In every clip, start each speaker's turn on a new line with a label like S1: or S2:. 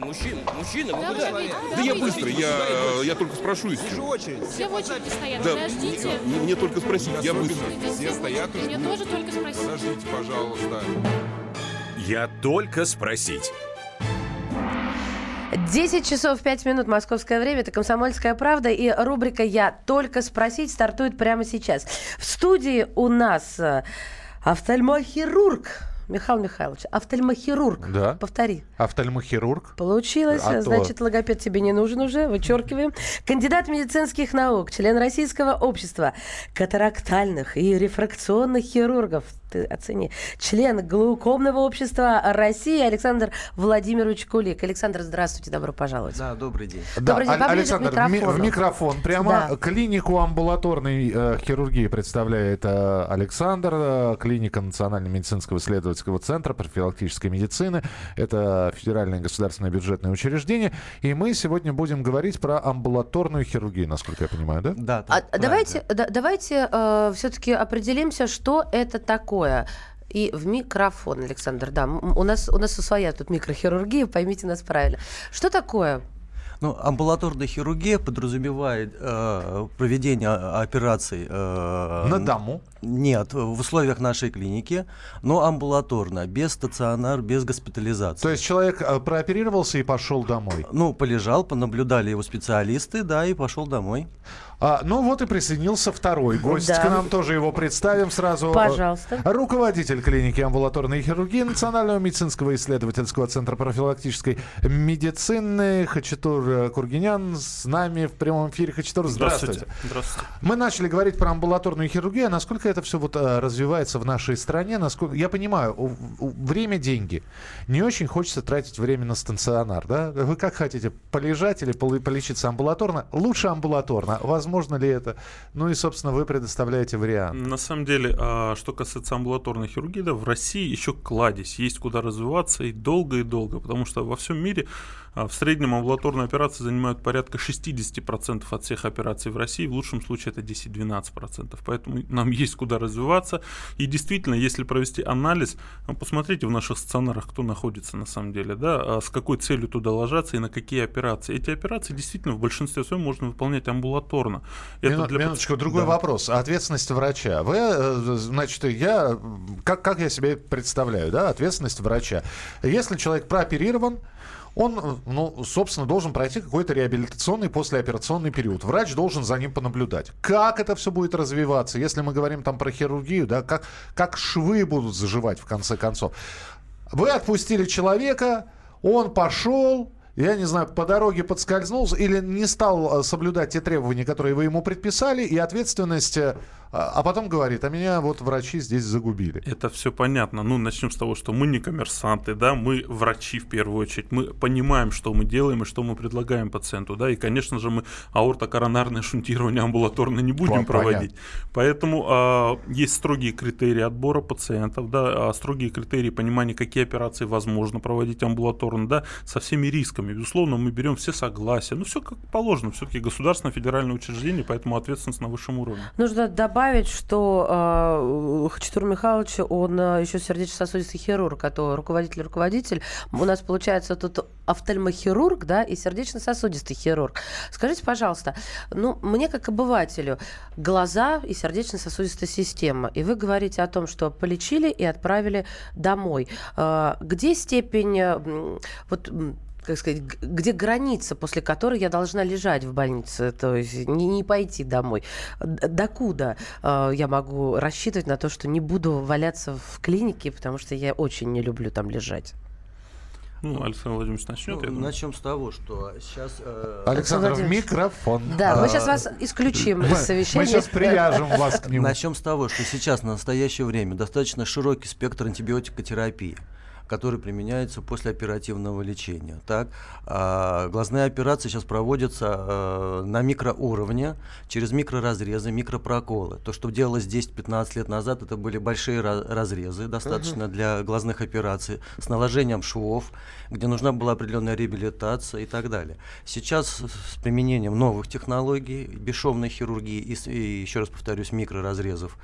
S1: Ну, мужчина, мужчина, вы
S2: Да,
S1: куда?
S2: вы-
S1: Да
S2: да,
S1: я
S2: вы-
S1: быстрый, я, я только спрошу и
S3: Вижу
S1: все.
S3: очередь.
S2: Все в очереди стоят,
S1: Да,
S2: подождите.
S1: мне, мне только спросить, я быстро.
S3: Все стоят и
S2: Мне тоже только спросить.
S3: Подождите, пожалуйста.
S4: Я только спросить.
S5: 10 часов 5 минут московское время. Это «Комсомольская правда». И рубрика «Я только спросить» стартует прямо сейчас. В студии у нас э, офтальмохирург. Михаил Михайлович, офтальмохирург.
S6: Да.
S5: Повтори.
S6: Офтальмохирург.
S5: Получилось.
S6: А то-
S5: Значит, логопед тебе не нужен уже. Вычеркиваем. Кандидат медицинских наук, член Российского общества катарактальных и рефракционных хирургов. Ты оцени. Член глаукомного общества России Александр Владимирович Кулик. Александр, здравствуйте, добро пожаловать.
S7: Да, добрый день.
S6: Да,
S5: Добрый день, поближе
S6: Александр, в ми- в микрофон. Прямо
S5: Да.
S6: клинику амбулаторной э, хирургии представляет э, Александр, э, клиника Национального медицинского исследовательского центра профилактической медицины. Это федеральное государственное бюджетное учреждение. И мы сегодня будем говорить про амбулаторную хирургию, насколько я понимаю, да?
S7: Да,
S5: А, давайте да- давайте все-таки определимся, что это такое. И в микрофон, Александр, да, у нас, у нас своя тут микрохирургия, поймите нас правильно. Что такое?
S7: Ну, амбулаторная хирургия подразумевает э, проведение о- операций э,
S6: На дому.
S7: Нет, в условиях нашей клиники, но амбулаторно, без стационар, без госпитализации.
S6: То есть человек э, прооперировался и пошел домой.
S7: Ну, полежал, понаблюдали его специалисты, да, и пошел домой.
S6: А, ну вот и присоединился второй гость.
S5: Да.
S6: К нам тоже его представим сразу.
S5: Пожалуйста.
S6: Руководитель клиники амбулаторной хирургии Национального медицинского исследовательского центра профилактической медицины Хачатур э, Кургинян с нами в прямом эфире. Хачатур, здравствуйте.
S8: Здравствуйте.
S6: Мы начали говорить про амбулаторную хирургию. А насколько это все вот э, развивается в нашей стране? Насколько я понимаю, время деньги. Не очень хочется тратить время на стационар, да? Вы как хотите, полежать или полечиться амбулаторно? Лучше амбулаторно. Возможно ли это? Ну и, собственно, вы предоставляете вариант.
S8: На самом деле, а, что касается амбулаторной хирургии, да, в России еще кладезь, есть куда развиваться и долго и долго, потому что во всем мире в среднем амбулаторные операции занимают порядка 60% от всех операций в России, в лучшем случае это 10-12%, поэтому нам есть куда развиваться. И действительно, если провести анализ, а, посмотрите в наших стационарах, кто находится на самом деле, да, а с какой целью туда ложаться и на какие операции. Эти операции действительно в большинстве своем можно выполнять амбулаторно. Это
S6: Мину-
S8: для
S6: минуточку, другой
S8: Да.
S6: вопрос. Ответственность врача. Вы, э, значит, я, как, как я себе представляю, да, ответственность врача. Если человек прооперирован, он, ну, собственно, должен пройти какой-то реабилитационный послеоперационный период. Врач должен за ним понаблюдать. Как это все будет развиваться, если мы говорим там про хирургию, да, как, как швы будут заживать в конце концов. Вы отпустили человека, он пошел, я не знаю, по дороге подскользнулся или не стал э, соблюдать те требования, которые вы ему предписали, и ответственность, э, а а потом говорит, а меня вот врачи здесь загубили.
S8: Это все понятно. Ну, начнем с того, что мы не коммерсанты, да, мы врачи в первую очередь. Мы понимаем, что мы делаем и что мы предлагаем пациенту, да, и, конечно же, мы аортокоронарное шунтирование амбулаторно не будем
S6: Понятно.
S8: проводить. Поэтому а, есть строгие критерии отбора пациентов, да, а, строгие критерии понимания, какие операции возможно проводить амбулаторно, да, со всеми рисками. Безусловно, мы берем все согласия. Ну, все как положено. Все-таки государственное федеральное учреждение, поэтому ответственность на высшем уровне.
S5: Нужно добавить, что э, Хачатур Михайлович, он э, еще сердечно-сосудистый хирург, а то руководитель-руководитель. У нас получается тут офтальмохирург, да, и сердечно-сосудистый хирург. Скажите, пожалуйста, ну, мне как обывателю, глаза и сердечно-сосудистая система, и вы говорите о том, что полечили и отправили домой. Э, Где степень, э, вот, как сказать, где граница, после которой я должна лежать в больнице, то есть не, не пойти домой. Докуда э, я могу рассчитывать на то, что не буду валяться в клинике, потому что я очень не люблю там лежать.
S8: Ну, Александр Владимирович начнет.
S7: Ну, начнем с того, что сейчас... э,
S6: Александр, в
S5: Владимирович.
S6: микрофон.
S5: Да, мы
S6: А,
S5: сейчас вас исключим
S6: мы,
S5: из совещания.
S6: мы сейчас привяжем вас к нему.
S7: Начнем с того, что сейчас на настоящее время достаточно широкий спектр антибиотикотерапии который применяется после оперативного лечения. Так, а, глазные операции сейчас проводятся а, на микроуровне, через микроразрезы, микропроколы. То, что делалось 10-15 лет назад, это были большие ра- разрезы, достаточно для глазных операций, с наложением швов, где нужна была определенная реабилитация и так далее. Сейчас с применением новых технологий, бесшовной хирургии и, и, еще раз повторюсь, микроразрезов,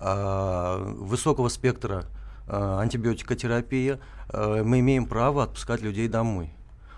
S7: а, высокого спектра антибиотикотерапия, а, мы имеем право отпускать людей домой.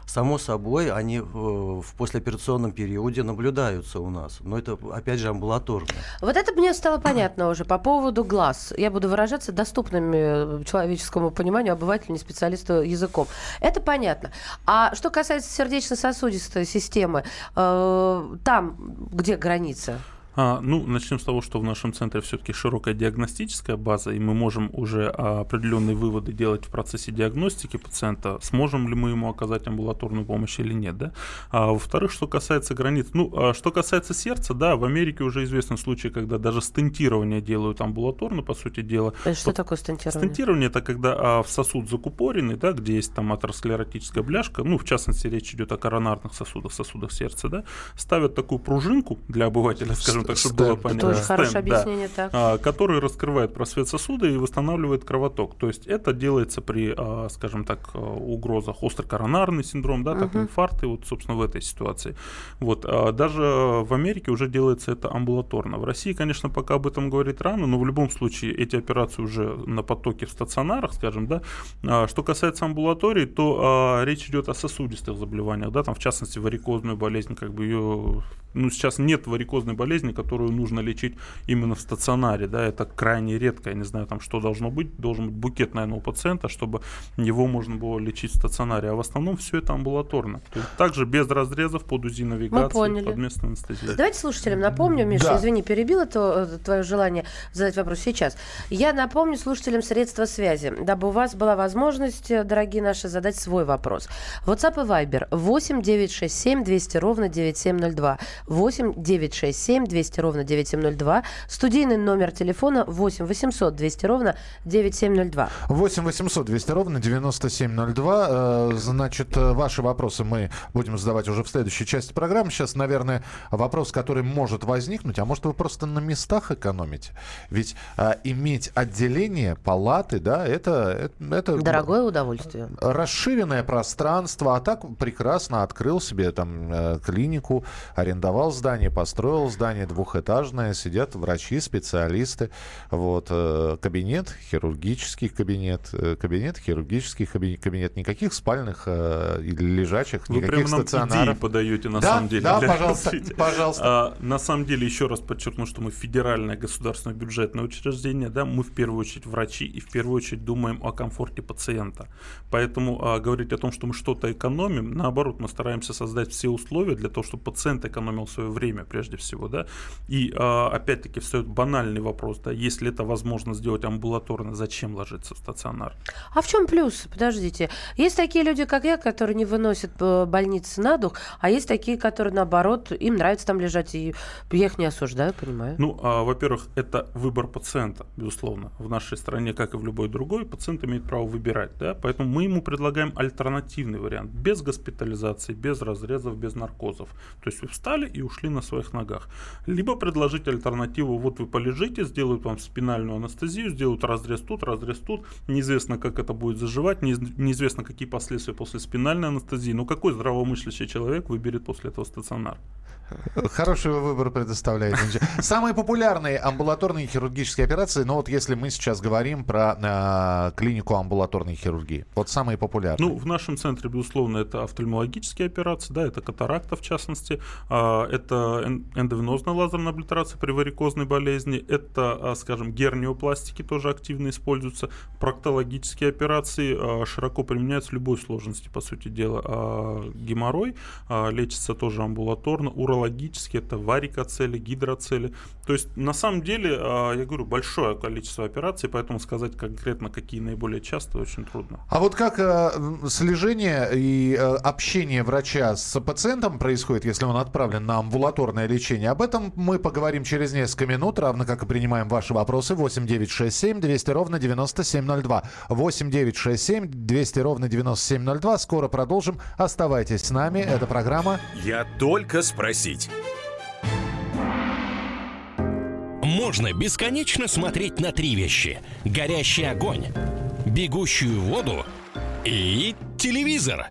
S7: Само собой, они в, в послеоперационном периоде наблюдаются у нас, но это, опять же, амбулаторно.
S5: Вот это мне стало понятно уже по поводу глаз. Я буду выражаться доступным э, человеческому пониманию, обывателю, не специалисту языком. Это понятно. А что касается сердечно-сосудистой системы, э, там где граница?
S8: А, ну, начнем с того, что в нашем центре все-таки широкая диагностическая база, и мы можем уже определенные выводы делать в процессе диагностики пациента, сможем ли мы ему оказать амбулаторную помощь или нет. Да? А, во-вторых, что касается границ, ну, а что касается сердца, да, в Америке уже известны случаи, когда даже стентирование делают амбулаторно, по сути дела.
S5: Это что такое стентирование?
S8: Стентирование это когда а, в сосуд закупоренный, да, где есть там атеросклеротическая бляшка, ну, в частности, речь идет о коронарных сосудах, сосудах сердца, да, ставят такую пружинку для обывателя, скажем так, чтобы было понятно.
S5: Тоже хорошее объяснение, так.
S8: А, который раскрывает просвет сосуда и восстанавливает кровоток. То есть это делается при, а, скажем так, а, угрозах острокоронарный синдром, да, так, инфаркты, вот, собственно, в этой ситуации. Вот. Даже в Америке уже делается это амбулаторно. В России, конечно, пока об этом говорить рано, но в любом случае эти операции уже на потоке в стационарах, скажем, да. Что касается амбулатории, то речь идет о сосудистых заболеваниях, да, там, в частности, варикозную болезнь, как бы ее, ну, сейчас нет варикозной болезни, которую нужно лечить именно в стационаре, да, это крайне редко, я не знаю, там, что должно быть, должен быть букет, наверное, у пациента, чтобы его можно было лечить в стационаре, а в основном все это амбулаторно. То есть также без разрезов под УЗИ навигации, под местной анестезией.
S5: Давайте слушателям напомню, Миша, да. извини, перебила то, э, твое желание задать вопрос сейчас. Я напомню слушателям средства связи, дабы у вас была возможность, э, дорогие наши, задать свой вопрос. WhatsApp и Viber 8 967 200 ровно 9702. 8 967 200 200 ровно 9702. Студийный номер телефона 8 800 200 ровно 9702.
S6: 8 800 200 ровно 9702. Э, значит, э, ваши вопросы мы будем задавать уже в следующей части программы. Сейчас, наверное, вопрос, который может возникнуть, а может вы просто на местах экономите? Ведь а, иметь отделение, палаты, да, это... это
S5: Дорогое удовольствие.
S6: Расширенное пространство, а так прекрасно открыл себе там клинику, арендовал здание, построил здание, двухэтажная, сидят врачи, специалисты. Вот, э, кабинет, хирургический кабинет, э, кабинет, хирургический кабинет, никаких спальных э, или лежачих,
S8: Вы
S6: никаких
S8: прямо
S6: стационаров.
S8: Идеи подаете на
S6: да,
S8: самом деле.
S6: Да, пожалуйста, пожалуйста.
S8: А, на самом деле, еще раз подчеркну, что мы федеральное государственное бюджетное учреждение, да, мы в первую очередь врачи и в первую очередь думаем о комфорте пациента. Поэтому а, говорить о том, что мы что-то экономим, наоборот, мы стараемся создать все условия для того, чтобы пациент экономил свое время прежде всего, да, и а, опять-таки встает банальный вопрос, да, если это возможно сделать амбулаторно, зачем ложиться в стационар?
S5: А в чем плюс? Подождите. Есть такие люди, как я, которые не выносят э, больницы на дух, а есть такие, которые, наоборот, им нравится там лежать, и я их не осуждаю, понимаю.
S8: Ну, а, во-первых, это выбор пациента, безусловно. В нашей стране, как и в любой другой, пациент имеет право выбирать, да, поэтому мы ему предлагаем альтернативный вариант, без госпитализации, без разрезов, без наркозов. То есть вы встали и ушли на своих ногах либо предложить альтернативу, вот вы полежите, сделают вам спинальную анестезию, сделают разрез тут, разрез тут, неизвестно, как это будет заживать, неизвестно, какие последствия после спинальной анестезии, но какой здравомыслящий человек выберет после этого стационар?
S6: Хороший выбор предоставляет. Самые популярные амбулаторные хирургические операции, ну вот если мы сейчас говорим про э, клинику амбулаторной хирургии, вот самые популярные.
S8: Ну, в нашем центре, безусловно, это офтальмологические операции, да, это катаракта в частности, э, это эндовенозная лазерная облитерация при варикозной болезни, это, э, скажем, герниопластики тоже активно используются, проктологические операции э, широко применяются в любой сложности, по сути дела. Э, геморрой лечится тоже амбулаторно, урология биологически, это варикоцели, гидроцели. То есть на самом деле, а, я говорю, большое количество операций, поэтому сказать конкретно, какие наиболее часто, очень трудно.
S6: А вот как слежение и общение врача с пациентом происходит, если он отправлен на амбулаторное лечение? Об этом мы поговорим через несколько минут, равно как и принимаем ваши вопросы. 8 9 6 7 200 ровно 9702. 8 9 6 7 200 ровно 9702. Скоро продолжим. Оставайтесь с нами. Это программа
S4: «Я только спросить» спросить.
S2: Можно бесконечно смотреть на три вещи. Горящий огонь, бегущую воду и телевизор.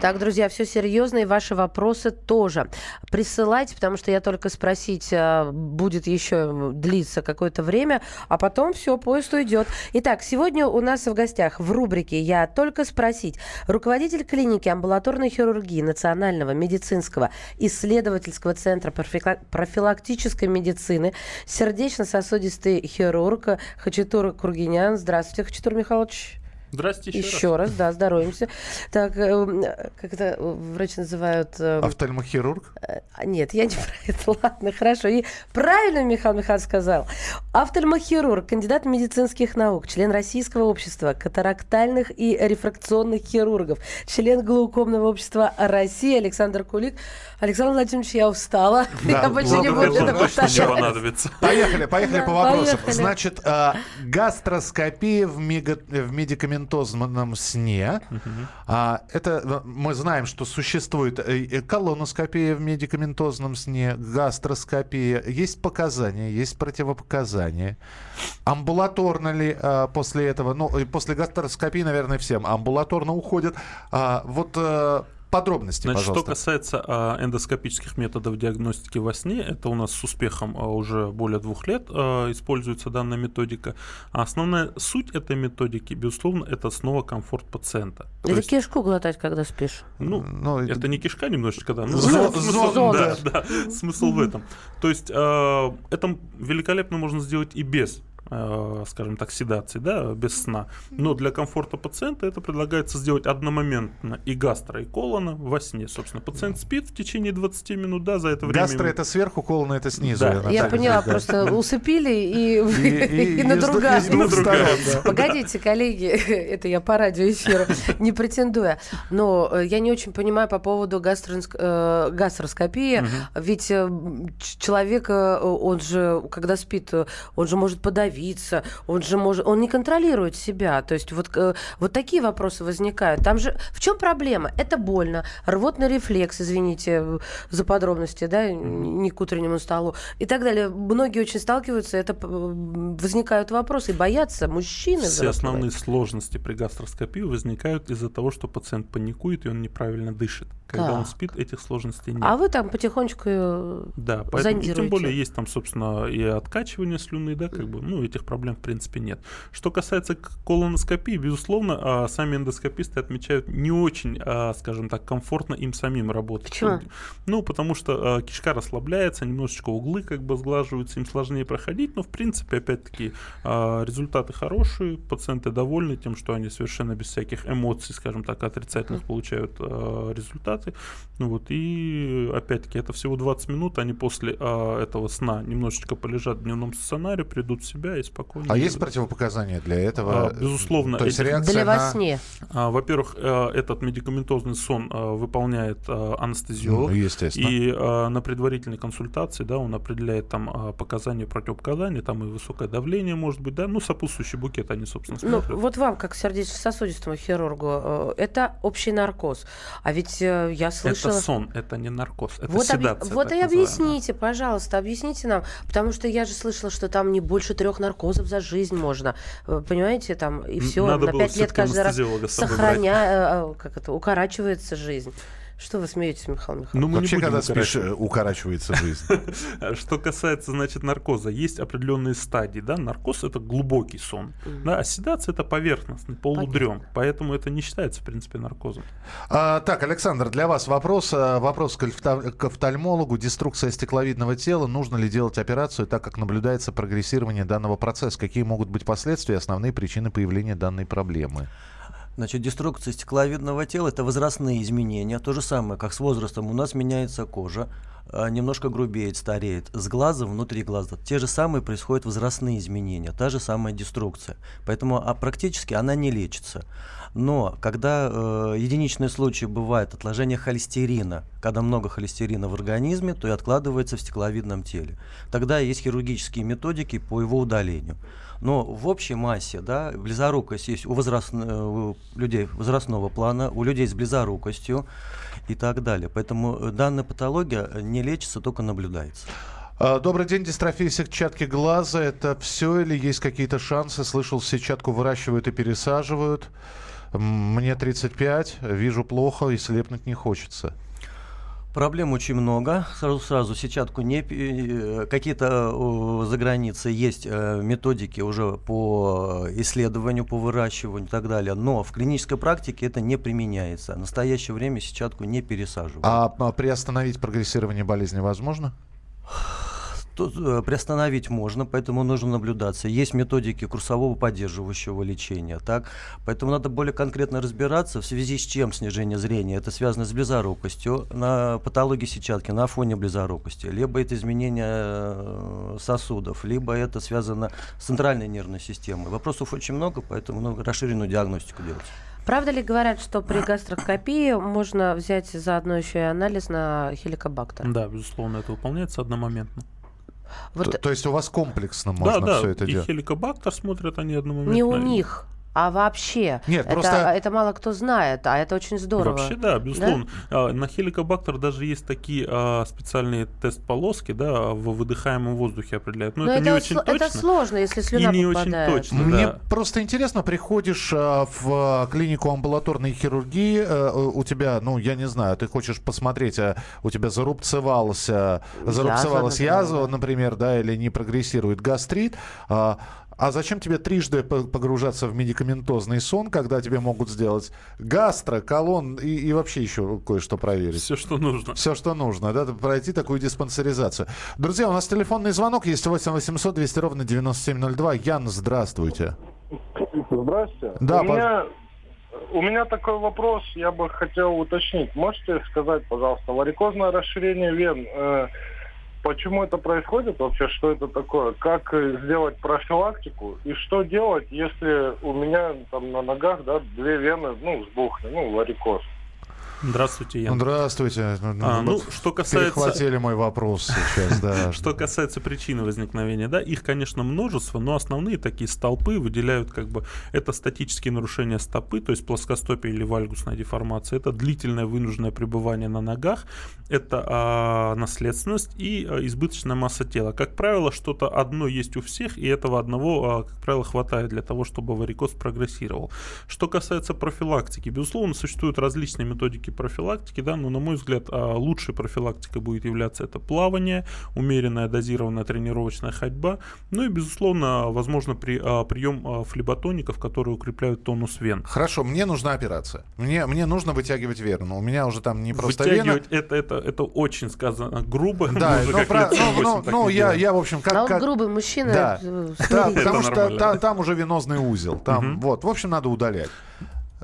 S5: Так, друзья, все серьезно, и ваши вопросы тоже. Присылайте, потому что я только спросить а, будет еще длиться какое-то время, а потом все, поезд уйдет. Итак, сегодня у нас в гостях в рубрике «Я только спросить» руководитель клиники амбулаторной хирургии Национального медицинского исследовательского центра профилактической медицины, сердечно-сосудистый хирург Хачатур Кургинян. Здравствуйте, Хачатур Михайлович.
S8: Здравствуйте еще,
S5: еще раз. раз. да, здороваемся. Так, э, как это врачи называют? Э,
S6: Офтальмохирург?
S5: Э, нет, я не про это. Ладно, хорошо. И правильно Михаил Михайлович сказал. Офтальмохирург, кандидат медицинских наук, член Российского общества катарактальных и рефракционных хирургов, член глаукомного общества России Александр Кулик. Александр Владимирович, я устала.
S6: Да,
S5: я больше не буду это
S8: повторять. понадобится.
S6: Поехали, поехали
S5: Да,
S6: по вопросам.
S5: поехали.
S6: Значит, э, гастроскопия в, мега- в медикаментозном сне. А, это э, мы знаем, что существует э, э, колоноскопия в медикаментозном сне, гастроскопия. Есть показания, есть противопоказания. Амбулаторно ли э, после этого, ну, после гастроскопии, наверное, всем амбулаторно уходят. А, вот э, подробности,
S8: Значит, что
S6: пожалуйста.
S8: касается а, эндоскопических методов диагностики во сне, это у нас с успехом а, уже более двух лет а, используется данная методика. А основная суть этой методики, безусловно, это снова комфорт пациента. То
S5: Или
S8: есть,
S5: кишку глотать, когда спишь.
S8: ну,
S6: Ну, это-
S8: это не кишка немножечко, да. ну, смысл-
S6: зона.
S8: да, да, смысл в этом. То есть это великолепно можно сделать и без скажем так, седации, да, без сна. Но для комфорта пациента это предлагается сделать одномоментно и гастро, и колона во сне. Собственно, пациент спит в течение 20 минут, да, за это время...
S6: Гастро это сверху, колоно это снизу.
S8: Да.
S6: Наталья.
S5: Я поняла,
S6: Да.
S5: просто усыпили и,
S6: И- и-
S5: и надругали.
S6: да.
S5: Погодите, коллеги, это я по радиоэфиру, не претендуя. Но э, я не очень понимаю по поводу э, гастроскопии. Ведь э, человек, э, он же, когда спит, э, он же может подавиться, он же может, он не контролирует себя. То есть вот, э, вот такие вопросы возникают. Там же в чем проблема? Это больно. Рвотный рефлекс, извините э, за подробности, да, не к утреннему столу и так далее. Многие очень сталкиваются, это п- возникают вопросы, боятся мужчины.
S8: Все
S5: взрослые.
S8: основные сложности при гастроскопии возникают из-за того, что пациент паникует и он неправильно дышит. Когда он
S5: Так.
S8: спит, этих сложностей нет.
S5: А вы там потихонечку э,
S8: Да, поэтому и тем более есть там, собственно, и откачивание слюны, да, как бы, ну, этих проблем в принципе нет. Что касается колоноскопии, безусловно, а, сами эндоскописты отмечают не очень, а, скажем так, комфортно им самим работать.
S5: Почему?
S8: Ну, потому что а, кишка расслабляется, немножечко углы как бы сглаживаются, им сложнее проходить, но в принципе, опять-таки, а, результаты хорошие, пациенты довольны тем, что они совершенно без всяких эмоций, скажем так, отрицательных получают а, результаты. Ну вот, и опять-таки, это всего 20 минут, они после а, этого сна немножечко полежат в дневном стационаре, придут в себя и спокойно.
S6: А есть
S8: лягут.
S6: противопоказания для этого?
S8: А, безусловно,
S6: То есть реакция
S5: Для во
S6: на-
S5: сне.
S8: А, Во-первых, э, этот медикаментозный сон э, выполняет э, анестезиолог.
S6: Ну, естественно.
S8: И э, на предварительной консультации, да, он определяет там э, показания, противопоказания, там и высокое давление может быть, да, ну, сопутствующий букет они, собственно,
S5: Ну,
S8: смотрят.
S5: вот вам, как сердечно-сосудистому хирургу, это общий наркоз. А ведь э, я слышала...
S8: Это сон, это не наркоз, это
S5: Вот,
S8: седация.
S5: вот
S8: так
S5: и
S8: называемая.
S5: объясните, пожалуйста, объясните нам, потому что я же слышала, что там не больше трех наркозов за жизнь можно, Э, понимаете, там и все на пять лет каждый раз сохраня, э, как это, укорачивается жизнь. Что вы смеетесь, Михаил Михайлович?
S8: Ну, мы не
S6: Вообще,
S8: будем
S6: когда спишь,
S8: укорачивать.
S6: э, укорачивается жизнь.
S8: Что касается, значит, наркоза, есть определенные стадии, да, наркоз это глубокий сон, да, а седация это поверхностный, полудрем, поэтому это не считается, в принципе, наркозом.
S6: А, так, Александр, для вас вопрос. а, Вопрос к, офта- к офтальмологу. Деструкция стекловидного тела. Нужно ли делать операцию, так как наблюдается прогрессирование данного процесса? Какие могут быть последствия и основные причины появления данной проблемы?
S7: Значит, деструкция стекловидного тела – это возрастные изменения. То же самое, как с возрастом у нас меняется кожа, э, немножко грубеет, стареет. С глазом, внутри глаза, те же самые происходят возрастные изменения, та же самая деструкция. Поэтому а, практически она не лечится. Но когда э, единичные случаи бывают отложение холестерина, когда много холестерина в организме, то и откладывается в стекловидном теле. Тогда есть хирургические методики по его удалению. Но в общей массе, да, близорукость есть у, возраст, у людей возрастного плана, у людей с близорукостью и так далее. Поэтому э, данная патология не лечится, только наблюдается.
S6: А, Добрый день, дистрофия сетчатки глаза. Это все или есть какие-то шансы? Слышал, сетчатку выращивают и пересаживают. Мне 35, вижу плохо и слепнуть не хочется.
S7: Проблем очень много. Сразу, сразу сетчатку не э, какие-то за границей есть э, методики уже по исследованию, по выращиванию и так далее. Но в клинической практике это не применяется. В настоящее время сетчатку не пересаживают.
S6: А а, приостановить прогрессирование болезни возможно?
S7: Тут э, приостановить можно, поэтому нужно наблюдаться. Есть методики курсового поддерживающего лечения, так? Поэтому надо более конкретно разбираться, в связи с чем снижение зрения. Это связано с близорукостью, на патологии сетчатки, на фоне близорукости. Либо это изменение э, сосудов, либо это связано с центральной нервной системой. Вопросов очень много, поэтому нужно расширенную диагностику делать.
S5: Правда ли говорят, что при гастроскопии можно взять заодно еще и анализ на хеликобактер?
S8: Да, безусловно, это выполняется одномоментно.
S5: Вот
S6: То, то есть у вас комплексно можно
S8: да, да,
S6: все это
S8: и
S6: делать?
S8: хеликобактер смотрят они одномоментно.
S5: не у
S8: и-
S5: них, а вообще.
S6: Нет,
S5: это,
S6: просто-
S5: это мало кто знает, а это очень здорово.
S8: Вообще, да, безусловно. А, На хеликобактер даже есть такие а, специальные тест-полоски, да, в выдыхаемом воздухе определяют. Но,
S5: Но
S8: это, не очень
S5: сло- это
S8: точно.
S5: сложно, если слюна
S8: не очень
S5: попадает.
S8: точно.
S6: Мне
S8: да.
S6: просто интересно, приходишь а, в а, клинику амбулаторной хирургии, а, у тебя, ну, я не знаю, ты хочешь посмотреть, а у тебя зарубцевался, зарубцевалась
S5: например,
S6: язва,
S5: да.
S6: например, да, или не прогрессирует гастрит, а, а зачем тебе трижды по- погружаться в медикаментозный сон, когда тебе могут сделать гастро, колон и, и вообще еще кое-что проверить?
S8: Все, что нужно.
S6: Все, что нужно, да, пройти такую диспансеризацию. Друзья, у нас телефонный звонок есть 8 800 200 ровно 9702. Ян, здравствуйте.
S3: Здравствуйте.
S6: Да,
S3: у, меня, у меня такой вопрос, я бы хотел уточнить. Можете сказать, пожалуйста, варикозное расширение вен, э, почему это происходит вообще, что это такое, как э, сделать профилактику и что делать, если у меня там на ногах, да, две вены, ну, сбухли, ну, варикоз.
S8: Здравствуйте, Ян.
S6: Здравствуйте.
S8: А, ну, что касается...
S6: Перехватили мой вопрос сейчас, да.
S8: Что касается причины возникновения, да, их, конечно, множество, но основные такие столпы выделяют как бы это статические нарушения стопы, то есть плоскостопие или вальгусная деформация, это длительное вынужденное пребывание на ногах, это а, наследственность и а, избыточная масса тела. Как правило, что-то одно есть у всех, и этого одного, а, как правило, хватает для того, чтобы варикоз прогрессировал. Что касается профилактики, безусловно, существуют различные методики профилактики, да, но, на мой взгляд, а, лучшей профилактикой будет являться это плавание, умеренная дозированная тренировочная ходьба, ну и, безусловно, возможно, при, а, прием а, флеботоников, которые укрепляют тонус вен.
S6: Хорошо, мне нужна операция. Мне, мне нужно вытягивать вену. У меня уже там не просто вена.
S8: Вытягивать это, это, это очень сказано грубо.
S6: Да,
S8: уже
S6: ну, про- ну,
S8: 7-8
S6: ну, ну, я, я, в общем, как...
S5: а
S6: как-
S5: грубый мужчина.
S6: Да, да, потому что та- там уже венозный узел. Там, вот, в общем, надо удалять.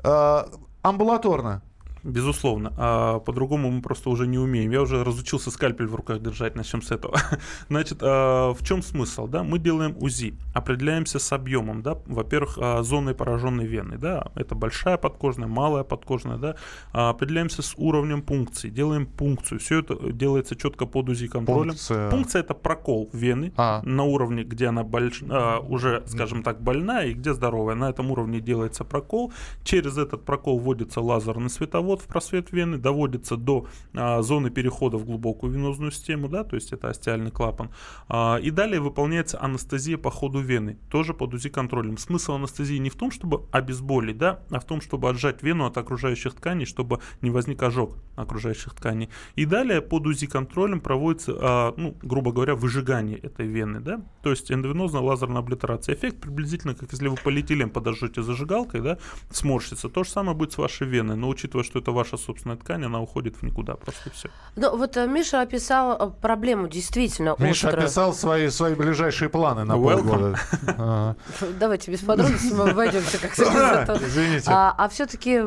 S6: А, амбулаторно.
S8: Безусловно. А по-другому мы просто уже не умеем. Я уже разучился скальпель в руках держать, начнем с этого. Значит, а, в чем смысл? Да? Мы делаем УЗИ, определяемся с объемом. Да? Во-первых, а, зоной пораженной вены. Да? Это большая подкожная, малая подкожная. Да? А, определяемся с уровнем пункции, делаем пункцию. Все это делается четко под УЗИ контролем.
S6: Пункция.
S8: Пункция это прокол вены
S6: А.
S8: на уровне, где она больш- а, уже, скажем так, больная и где здоровая. На этом уровне делается прокол. Через этот прокол вводится лазерный световод в просвет вены, доводится до а, зоны перехода в глубокую венозную систему, да, то есть это остеальный клапан. А, и далее выполняется анестезия по ходу вены, тоже под УЗИ контролем. Смысл анестезии не в том, чтобы обезболить, да, а в том, чтобы отжать вену от окружающих тканей, чтобы не возник ожог окружающих тканей. И далее под УЗИ контролем проводится, а, ну, грубо говоря, выжигание этой вены, да, то есть эндовенозная лазерная облитерация. Эффект приблизительно, как если вы полиэтилен подожжете зажигалкой, да, сморщится. То же самое будет с вашей веной, но учитывая, что это это ваша собственная ткань, она уходит в никуда, просто все.
S5: Ну, вот э, Миша описал э, проблему действительно
S6: Миша
S5: острую.
S6: описал свои, свои ближайшие планы на
S8: Welcome.
S6: полгода.
S5: Давайте без подробностей мы обойдемся как
S6: Извините.
S5: А, а все-таки,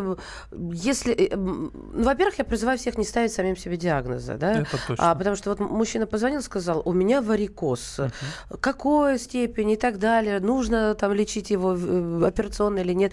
S5: если... э, м, Ну, во-первых, я призываю всех не ставить самим себе диагноза, да?
S8: Это точно.
S5: А, потому что вот мужчина позвонил, сказал, у меня варикоз. Какой степени и так далее? Нужно там лечить его операционно или нет?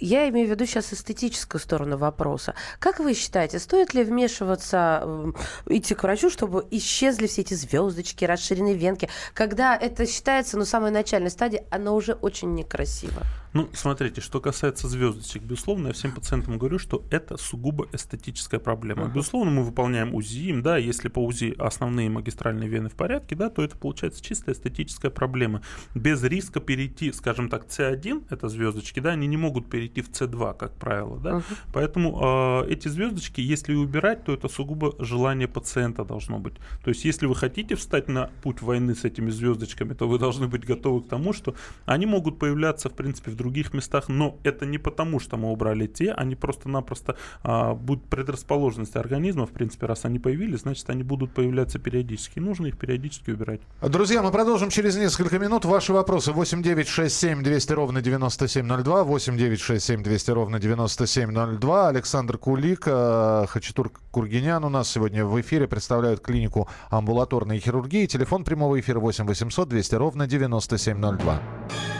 S5: Я имею в виду сейчас эстетическую сторону вопроса. Как вы считаете, стоит ли вмешиваться, м, идти к врачу, чтобы исчезли все эти звездочки, расширенные венки? Когда это считается, ну, самой начальной стадии, оно уже очень некрасиво.
S8: Ну, смотрите, что касается звездочек, безусловно, я всем пациентам говорю, что это сугубо эстетическая проблема. Безусловно, мы выполняем УЗИ, да, если по УЗИ основные магистральные вены в порядке, да, то это получается чисто эстетическая проблема. Без риска перейти, скажем так, С1, это звездочки, да, они не могут перейти в С2, как правило, да. Поэтому э, эти звездочки, если убирать, то это сугубо желание пациента должно быть. То есть, если вы хотите встать на путь войны с этими звездочками, то вы должны быть готовы к тому, что они могут появляться, в принципе, в других местах, но это не потому, что мы убрали те, они просто-напросто а, будут предрасположенности организма, в принципе, раз они появились, значит, они будут появляться периодически. Нужно их периодически убирать.
S6: Друзья, мы продолжим через несколько минут. Ваши вопросы 8 9 6 7 200 ровно 9702, 8 9 6 7 200 ровно 9702. Александр Кулик, э, Хачатур Кургинян у нас сегодня в эфире представляют клинику амбулаторной хирургии. Телефон прямого эфира 8 800 200 ровно 9702.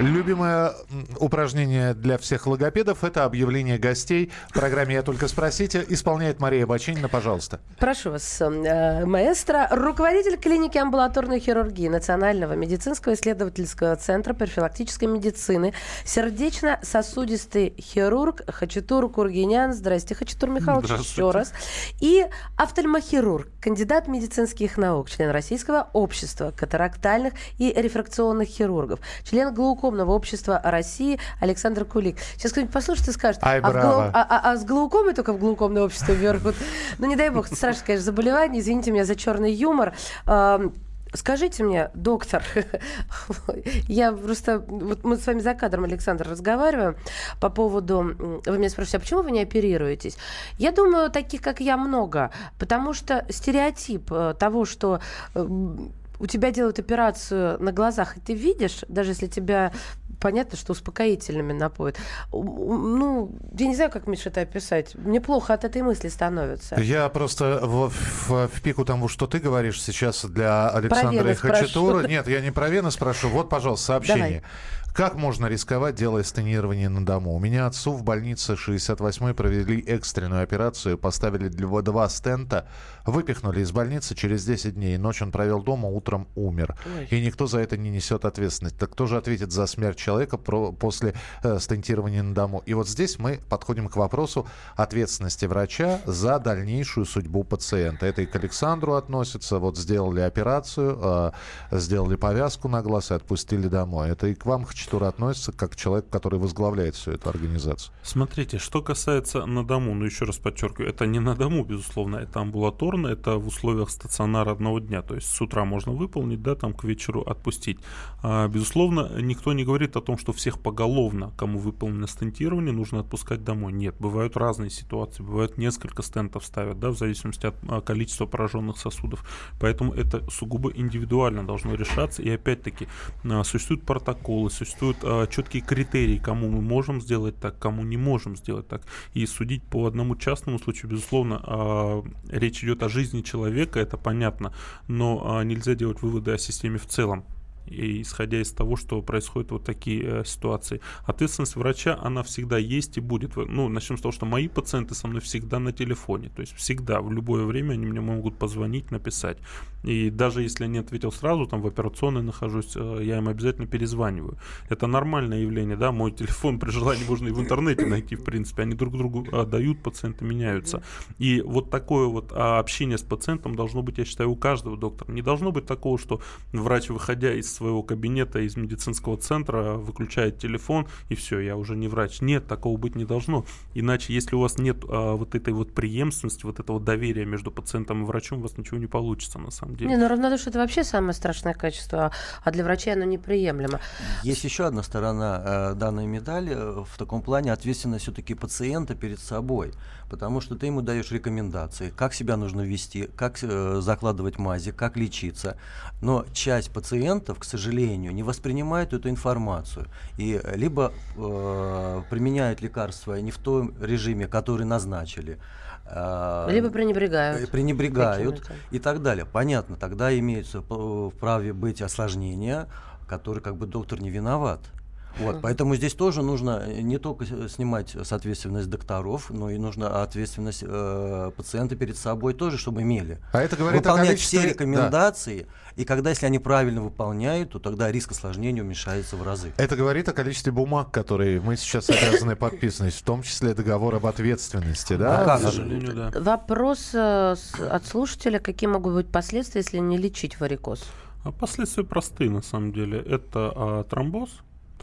S6: Любимое упражнение для всех логопедов – это объявление гостей. В программе «Я только спросите» исполняет Мария Бачинина. Пожалуйста.
S5: Прошу вас, э, маэстро, руководитель клиники амбулаторной хирургии Национального медицинского исследовательского центра профилактической медицины, сердечно-сосудистый хирург Хачатур Кургинян. Здрасте, Хачатур Михайлович,
S8: Здравствуйте.
S5: еще раз. И офтальмохирург, кандидат медицинских наук, член Российского общества катарактальных и рефракционных хирургов, член глаукомного общества России Александр Кулик. Сейчас кто-нибудь послушает и скажет,
S6: Ай,
S5: а, глау- а- а- а с глаукомой только в глаукомное общество берут. Ну, не дай бог, это страшное, конечно, заболевание. Извините меня за черный юмор. Скажите мне, доктор, я просто, вот мы с вами за кадром, Александр, разговариваем по поводу, вы меня спрашиваете, а почему вы не оперируетесь? Я думаю, таких, как я, много, потому что стереотип э, того, что м, у тебя делают операцию на глазах, и ты видишь, даже если тебя понятно, что успокоительными напоят. Ну, я не знаю, как, Миша, это описать. Мне плохо от этой мысли становится.
S6: Я просто в, в- в пику тому, что ты говоришь сейчас для Александра Хачатура. Нет, я не про вены спрошу. Вот, пожалуйста, сообщение. Как можно рисковать, делая стенирование на дому? У меня отцу в больнице 68-й провели экстренную операцию, поставили для- два стента, выпихнули из больницы через 10 дней. Ночь он провел дома, утром умер. И никто за это не несет ответственность. Так кто же ответит за смерть человека про- после э, стентирования на дому? И вот здесь мы подходим к вопросу ответственности врача за дальнейшую судьбу пациента. Это и к Александру относится. Вот сделали операцию, э, сделали повязку на глаз и отпустили домой. Это и к вам, Хачатура, относится как к человеку, который возглавляет всю эту организацию.
S8: Смотрите, что касается на дому, ну еще раз подчеркиваю, это не на дому, безусловно, это амбулаторно, это в условиях стационара одного дня, то есть с утра можно выполнить, да, там к вечеру отпустить. А, безусловно, никто не говорит о том, что всех поголовно, кому выполнено стентирование, нужно отпускать домой. Нет, бывают разные ситуации, бывают несколько стентов ставят, да, в зависимости от а, количества пораженных сосудов. Поэтому это сугубо индивидуально должно решаться. И опять-таки а, существуют протоколы, существуют а, четкие критерии, кому мы можем сделать так, кому не можем сделать так. И судить по одному частному случаю, безусловно, а, речь идет о жизни человека, это понятно, но а, нельзя делать выводы о системе в целом. И исходя из того, что происходят вот такие э, ситуации. Ответственность врача, она всегда есть и будет. Ну, начнем с того, что мои пациенты со мной всегда на телефоне, то есть всегда, в любое время они мне могут позвонить, написать. И даже если я не ответил сразу, там в операционной нахожусь, э, я им обязательно перезваниваю. Это нормальное явление, да, мой телефон при желании можно и в интернете найти, в принципе, они друг другу э, дают, пациенты меняются. И вот такое вот а, общение с пациентом должно быть, я считаю, у каждого доктора. Не должно быть такого, что врач, выходя из своего кабинета, из медицинского центра, выключает телефон, и все, я уже не врач. Нет, такого быть не должно. Иначе, если у вас нет а, вот этой вот преемственности, вот этого доверия между пациентом и врачом, у вас ничего не получится на самом деле.
S5: Не, ну равнодушие это вообще самое страшное качество, а для врачей оно неприемлемо.
S7: Есть еще одна сторона э, данной медали, в таком плане ответственность все-таки пациента перед собой, потому что ты ему даешь рекомендации, как себя нужно вести, как э, закладывать мази, как лечиться. Но часть пациентов, к сожалению, не воспринимает эту информацию и э, либо э, применяют лекарства не в том режиме, который назначили, э,
S5: Либо пренебрегают.
S7: э, пренебрегают и так далее. Понятно, тогда имеется п- вправе быть осложнения, которые как бы доктор не виноват. Вот, поэтому здесь тоже нужно э, не только с- снимать с ответственность докторов, но и нужно ответственность э, пациента перед собой тоже, чтобы имели.
S6: А это говорит о
S7: Выполнять
S6: количестве-
S7: все
S6: да.
S7: рекомендации, и когда, если они правильно выполняют, то тогда риск осложнения уменьшается в разы.
S6: Это говорит о количестве бумаг, которые мы сейчас обязаны подписывать, в том числе договор об ответственности, да?
S7: А
S8: К сожалению, да.
S5: Вопрос э, с- от слушателя, какие могут быть последствия, если не лечить варикоз?
S8: А последствия простые на самом деле. Это а, тромбоз,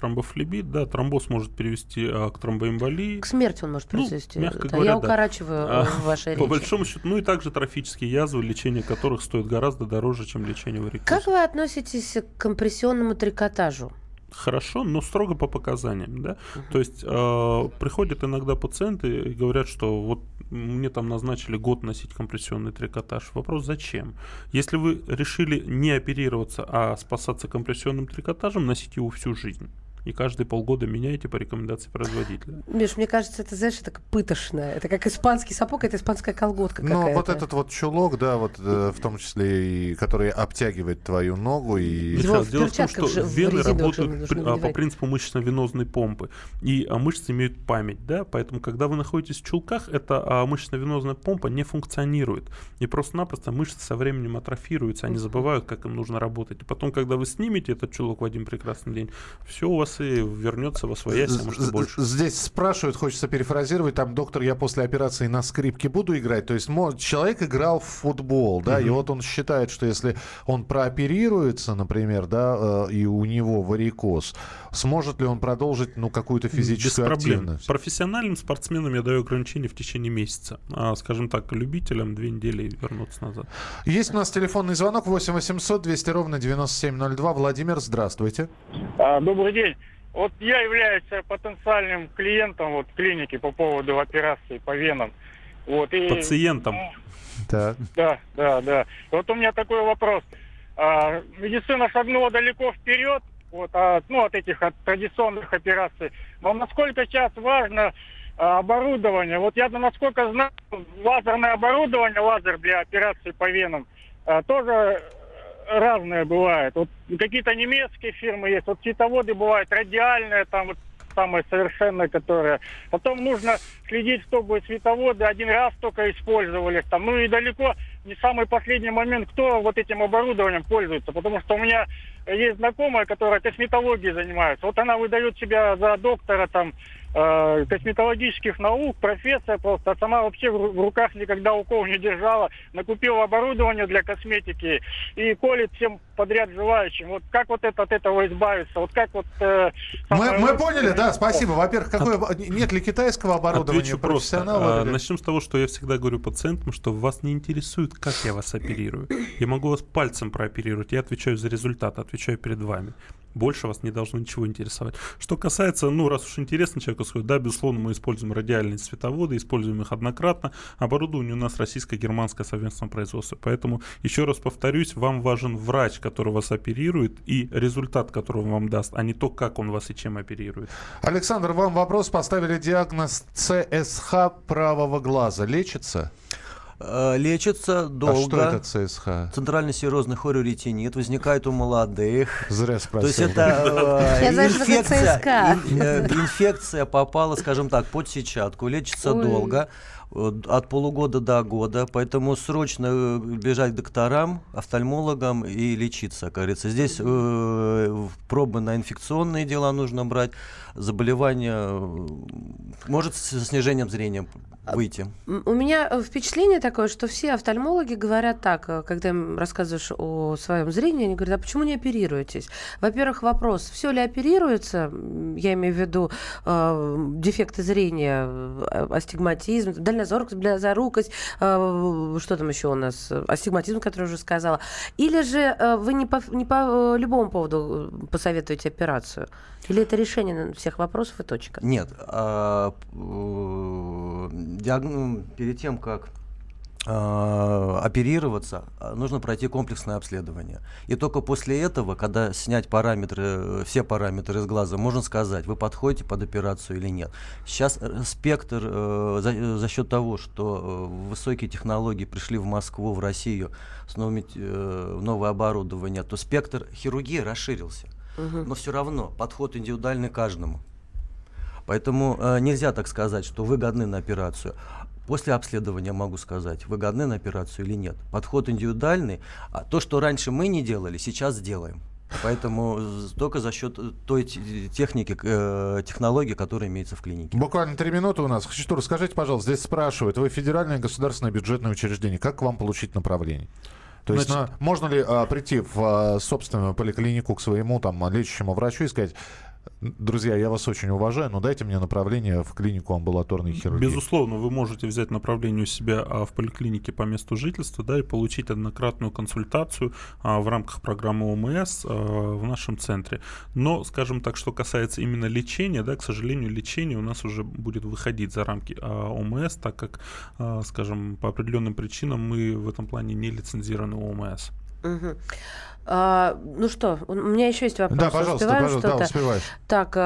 S8: тромбофлебит, да, тромбоз может привести а, к тромбоэмболии.
S5: К смерти он может
S8: Ну,
S5: произвести.
S8: мягко
S5: Да,
S8: говоря,
S5: я
S8: да.
S5: укорачиваю
S8: А,
S5: э, в вашей
S8: По
S5: речи.
S8: большому счету, ну и также трофические язвы, лечение которых стоит гораздо дороже, чем лечение варикоза.
S5: Как вы относитесь к компрессионному трикотажу?
S8: Хорошо, но строго по показаниям, да. То есть э, приходят иногда пациенты и говорят, что вот мне там назначили год носить компрессионный трикотаж. Вопрос зачем? Если вы решили не оперироваться, а спасаться компрессионным трикотажем, носите его всю жизнь. И каждые полгода меняете по рекомендации производителя.
S5: Миш, мне кажется, это, знаешь, это как пытошное. Это как испанский сапог, это испанская колготка
S6: Ну,
S5: какая-то.
S6: вот этот вот чулок, да, вот э, в том числе и который обтягивает твою ногу и...
S5: Его
S8: дело в том, что
S5: же
S8: вены работают при- а, по принципу мышечно-венозной помпы. И а, мышцы имеют память, да, поэтому, когда вы находитесь в чулках, эта а, мышечно-венозная помпа не функционирует. И просто-напросто мышцы со временем атрофируются, они забывают, как им нужно работать. И потом, когда вы снимете этот чулок в один прекрасный день, все у вас и вернется во своясь, а может больше.
S6: Здесь спрашивают, хочется перефразировать, там, доктор, я после операции на скрипке буду играть. То есть человек играл в футбол, да, и вот он считает, что если он прооперируется, например, да, э, и у него варикоз, сможет ли он продолжить, ну, какую-то физическую
S8: Без проблем.
S6: активность?
S8: Профессиональным спортсменам я даю ограничения в течение месяца. А, скажем так, любителям две недели и вернуться назад.
S6: Есть у нас телефонный звонок 8 800 200 ровно 9702. Владимир, здравствуйте.
S9: А, Добрый день. Вот я являюсь потенциальным клиентом вот клиники по поводу операции по венам. Вот, и,
S8: Пациентам.
S6: Так.
S9: Да, да, да. Вот у меня такой вопрос. А, медицина шагнула далеко вперед, вот, а, ну, от этих от традиционных операций. Но насколько сейчас важно а, оборудование? Вот я насколько знаю, лазерное оборудование, лазер для операции по венам, а, тоже разное бывает. Вот какие-то немецкие фирмы есть, вот световоды бывают радиальные, там вот самые совершенные, которые. Потом нужно следить, чтобы световоды один раз только использовались. Там, ну и далеко не самый последний момент, кто вот этим оборудованием пользуется. Потому что у меня есть знакомая, которая косметологией занимается. Вот она выдает себя за доктора там э, косметологических наук, профессия просто, а сама вообще в, в руках никогда укол не держала, накупила оборудование для косметики и колет всем подряд желающим. Вот как вот это, от этого избавиться? Вот как вот... э,
S6: Мы, мы поняли, да, спасибо. Во-первых, какое, нет ли китайского оборудования
S8: Отвечу просто.
S6: профессионала?
S8: А,
S6: или-
S8: Начнем с того, что я всегда говорю пациентам, что вас не интересует, как я вас оперирую. Я могу вас пальцем прооперировать, я отвечаю за результат, отвечаю перед вами. Больше вас не должно ничего интересовать. Что касается, ну, раз уж интересно человеку сказать, да, безусловно, мы используем радиальные световоды, используем их однократно. Оборудование у нас российско-германское совместное производство. Поэтому, еще раз повторюсь, вам важен врач, который вас оперирует, и результат, который он вам даст, а не то, как он вас и чем оперирует.
S6: Александр, вам вопрос. Поставили диагноз ЦСХ правого глаза. Лечится?
S7: Э, лечится долго.
S6: А что это ЦСХ?
S7: Центральный серозный хореоретинит возникает у молодых.
S6: Зря
S7: То есть
S6: спросил.
S7: это э, инфекция, ин- э, инфекция попала, скажем так, под сетчатку, лечится
S5: Ой.
S7: долго, от полугода до года, поэтому срочно э, бежать к докторам, офтальмологам и лечиться, как говорится. Здесь э, пробы на инфекционные дела нужно брать, заболевание э, может с снижением зрения выйти.
S5: М, У меня э, впечатление такое, что все офтальмологи говорят так, когда им рассказываешь о своем зрении, они говорят, а почему не оперируетесь? Во-первых, вопрос, все ли оперируется, я имею в виду э, дефекты зрения, э, астигматизм, дальнозоркость, близорукость, э, что там еще у нас, э, астигматизм, который уже сказала, или же э, вы не по, не по э, любому поводу э, посоветуете операцию? Или это решение всех вопросов и точка?
S7: Нет, а, э, диагн- перед тем, как оперироваться, а, нужно пройти комплексное обследование. И только после этого, когда снять параметры, э, все параметры из глаза, можно сказать, вы подходите под операцию или нет. Сейчас э, спектр э, за, э, за счет того, что э, высокие технологии пришли в Москву, в Россию с новыми, э, новое оборудование, то спектр хирургии расширился. Но все равно подход индивидуальный каждому. Поэтому э, нельзя так сказать, что вы годны на операцию. После обследования могу сказать, вы годны на операцию или нет. Подход индивидуальный, а то, что раньше мы не делали, сейчас сделаем. Поэтому з- только за счет э, той те- техники, э, технологии, которая имеется в клинике.
S6: Буквально три минуты у нас. Хочу, расскажите, пожалуйста, здесь спрашивают, вы федеральное государственное бюджетное учреждение, как к вам получить направление? То есть
S8: Значит-
S6: на- можно ли а, прийти в а, собственную поликлинику к своему там лечащему врачу и сказать, друзья, я вас очень уважаю, но дайте мне направление в клинику амбулаторной хирургии.
S8: Безусловно, вы можете взять направление у себя а, в поликлинике по месту жительства, да, и получить однократную консультацию а, в рамках программы ОМС а, в нашем центре. Но, скажем так, что касается именно лечения, да, к сожалению, лечение у нас уже будет выходить за рамки а, ОМС, так как, а, скажем, по определенным причинам мы в этом плане не лицензированы ОМС.
S5: Мгм. А, ну что, у меня еще есть вопрос.
S6: Да, пожалуйста,
S5: Успеваем
S6: пожалуйста, да, успеваешь.
S5: Так,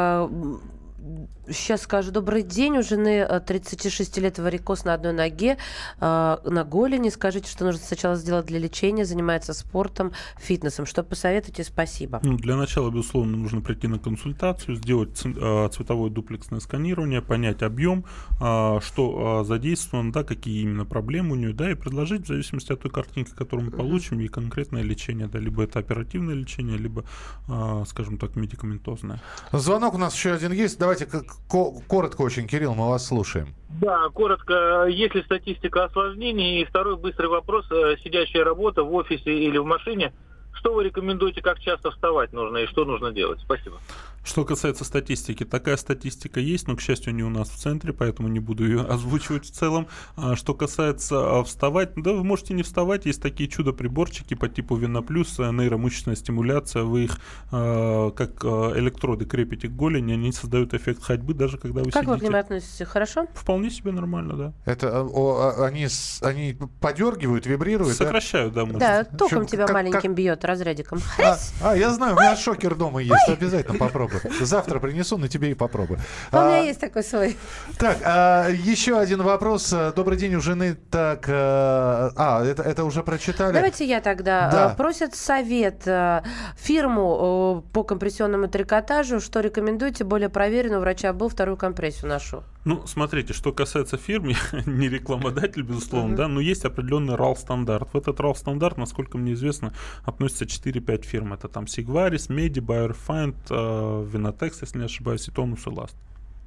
S5: сейчас скажу. Добрый день. У жены э, 36 лет варикоз на одной ноге, э, на голени. Скажите, что нужно сначала сделать для лечения, занимается спортом, фитнесом. Что посоветуете? Спасибо.
S8: Ну, для начала, безусловно, нужно прийти на консультацию, сделать ц- а, цветовое дуплексное сканирование, понять объем, а, что а, задействовано, да, какие именно проблемы у нее, да, и предложить в зависимости от той картинки, которую мы получим, и конкретное лечение, да, либо это оперативное лечение, либо, а, скажем так, медикаментозное.
S6: Звонок у нас еще один есть. Давайте к- ко- коротко очень, Кирилл, мы вас слушаем.
S10: Да, коротко, есть ли статистика осложнений? И второй быстрый вопрос, э, сидящая работа в офисе или в машине, что вы рекомендуете, как часто вставать нужно и что нужно делать? Спасибо.
S8: Что касается статистики, такая статистика есть, но, к счастью, не у нас в центре, поэтому не буду ее озвучивать в целом. А что касается а, вставать, да, вы можете не вставать, есть такие чудо-приборчики по типу Веноплюс, э, нейромышечная стимуляция, вы их э, как электроды крепите к голени, они создают эффект ходьбы, даже когда вы
S5: Как вы к
S8: сидите.
S5: ним относитесь? Хорошо?
S8: Вполне себе нормально, да.
S6: Это о, а, они, они подергивают, вибрируют? да?
S8: Сокращают, да, мышцы.
S5: Да, током
S6: Чё,
S5: тебя
S6: как-
S5: маленьким бьет разрядиком.
S6: А, а, я знаю, у меня шокер дома есть, обязательно попробую. Завтра принесу на тебе и попробую.
S5: У меня
S6: А,
S5: есть такой свой.
S6: Так, а, еще один вопрос. Добрый день у жены. Так, а, а, это, это уже прочитали.
S5: Давайте я тогда.
S6: Да.
S5: Э, Просят совет э, фирму э, по компрессионному трикотажу. Что рекомендуете? Более проверенного врача был, вторую компрессию ношу.
S8: Ну, смотрите, что касается фирм, я не рекламодатель, безусловно, да, но есть определенный RAL-стандарт. В этот RAL-стандарт, насколько мне известно, относятся 4-5 фирм. Это там Sigvaris, Medi, BioRefined, э, Venotex, если не ошибаюсь, и Tonus и Last.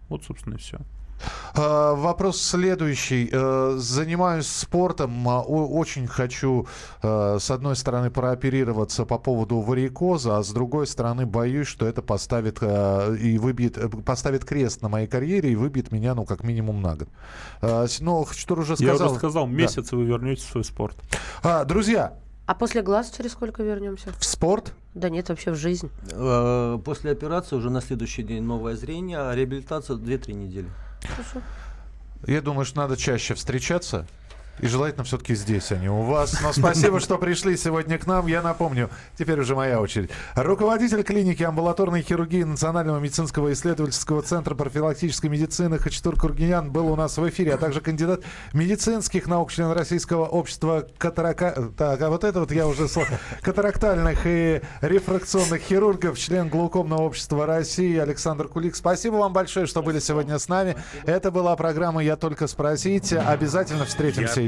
S8: Вот, собственно, и все.
S6: А, Вопрос следующий. Э, Занимаюсь спортом, а, очень хочу, э, с одной стороны, прооперироваться по поводу варикоза, а с другой стороны, боюсь, что это поставит э, и выбьет, поставит крест на моей карьере и выбьет меня, ну, как минимум на год. Ну, что уже
S8: Я
S6: сказал.
S8: уже сказал,
S6: Да.
S8: месяц и вы вернетесь в свой спорт.
S6: А, Друзья,
S5: А после глаз через сколько вернемся?
S6: в спорт
S5: Да нет, вообще в жизнь.
S7: После операции уже на следующий день новое зрение, а реабилитация 2-3 недели.
S6: Я думаю, что надо чаще встречаться. И желательно все-таки здесь, а не у вас. Но спасибо, что пришли сегодня к нам. Я напомню, теперь уже моя очередь. Руководитель клиники амбулаторной хирургии Национального медицинского исследовательского центра профилактической медицины Хачатур Кургинян был у нас в эфире, а также кандидат медицинских наук, член Российского общества катарака... Так, а вот это вот я уже... Катарактальных и рефракционных хирургов, член глаукомного общества России Александр Кулик. Спасибо вам большое, что были сегодня с нами. Это была программа «Я только спросить». Обязательно встретимся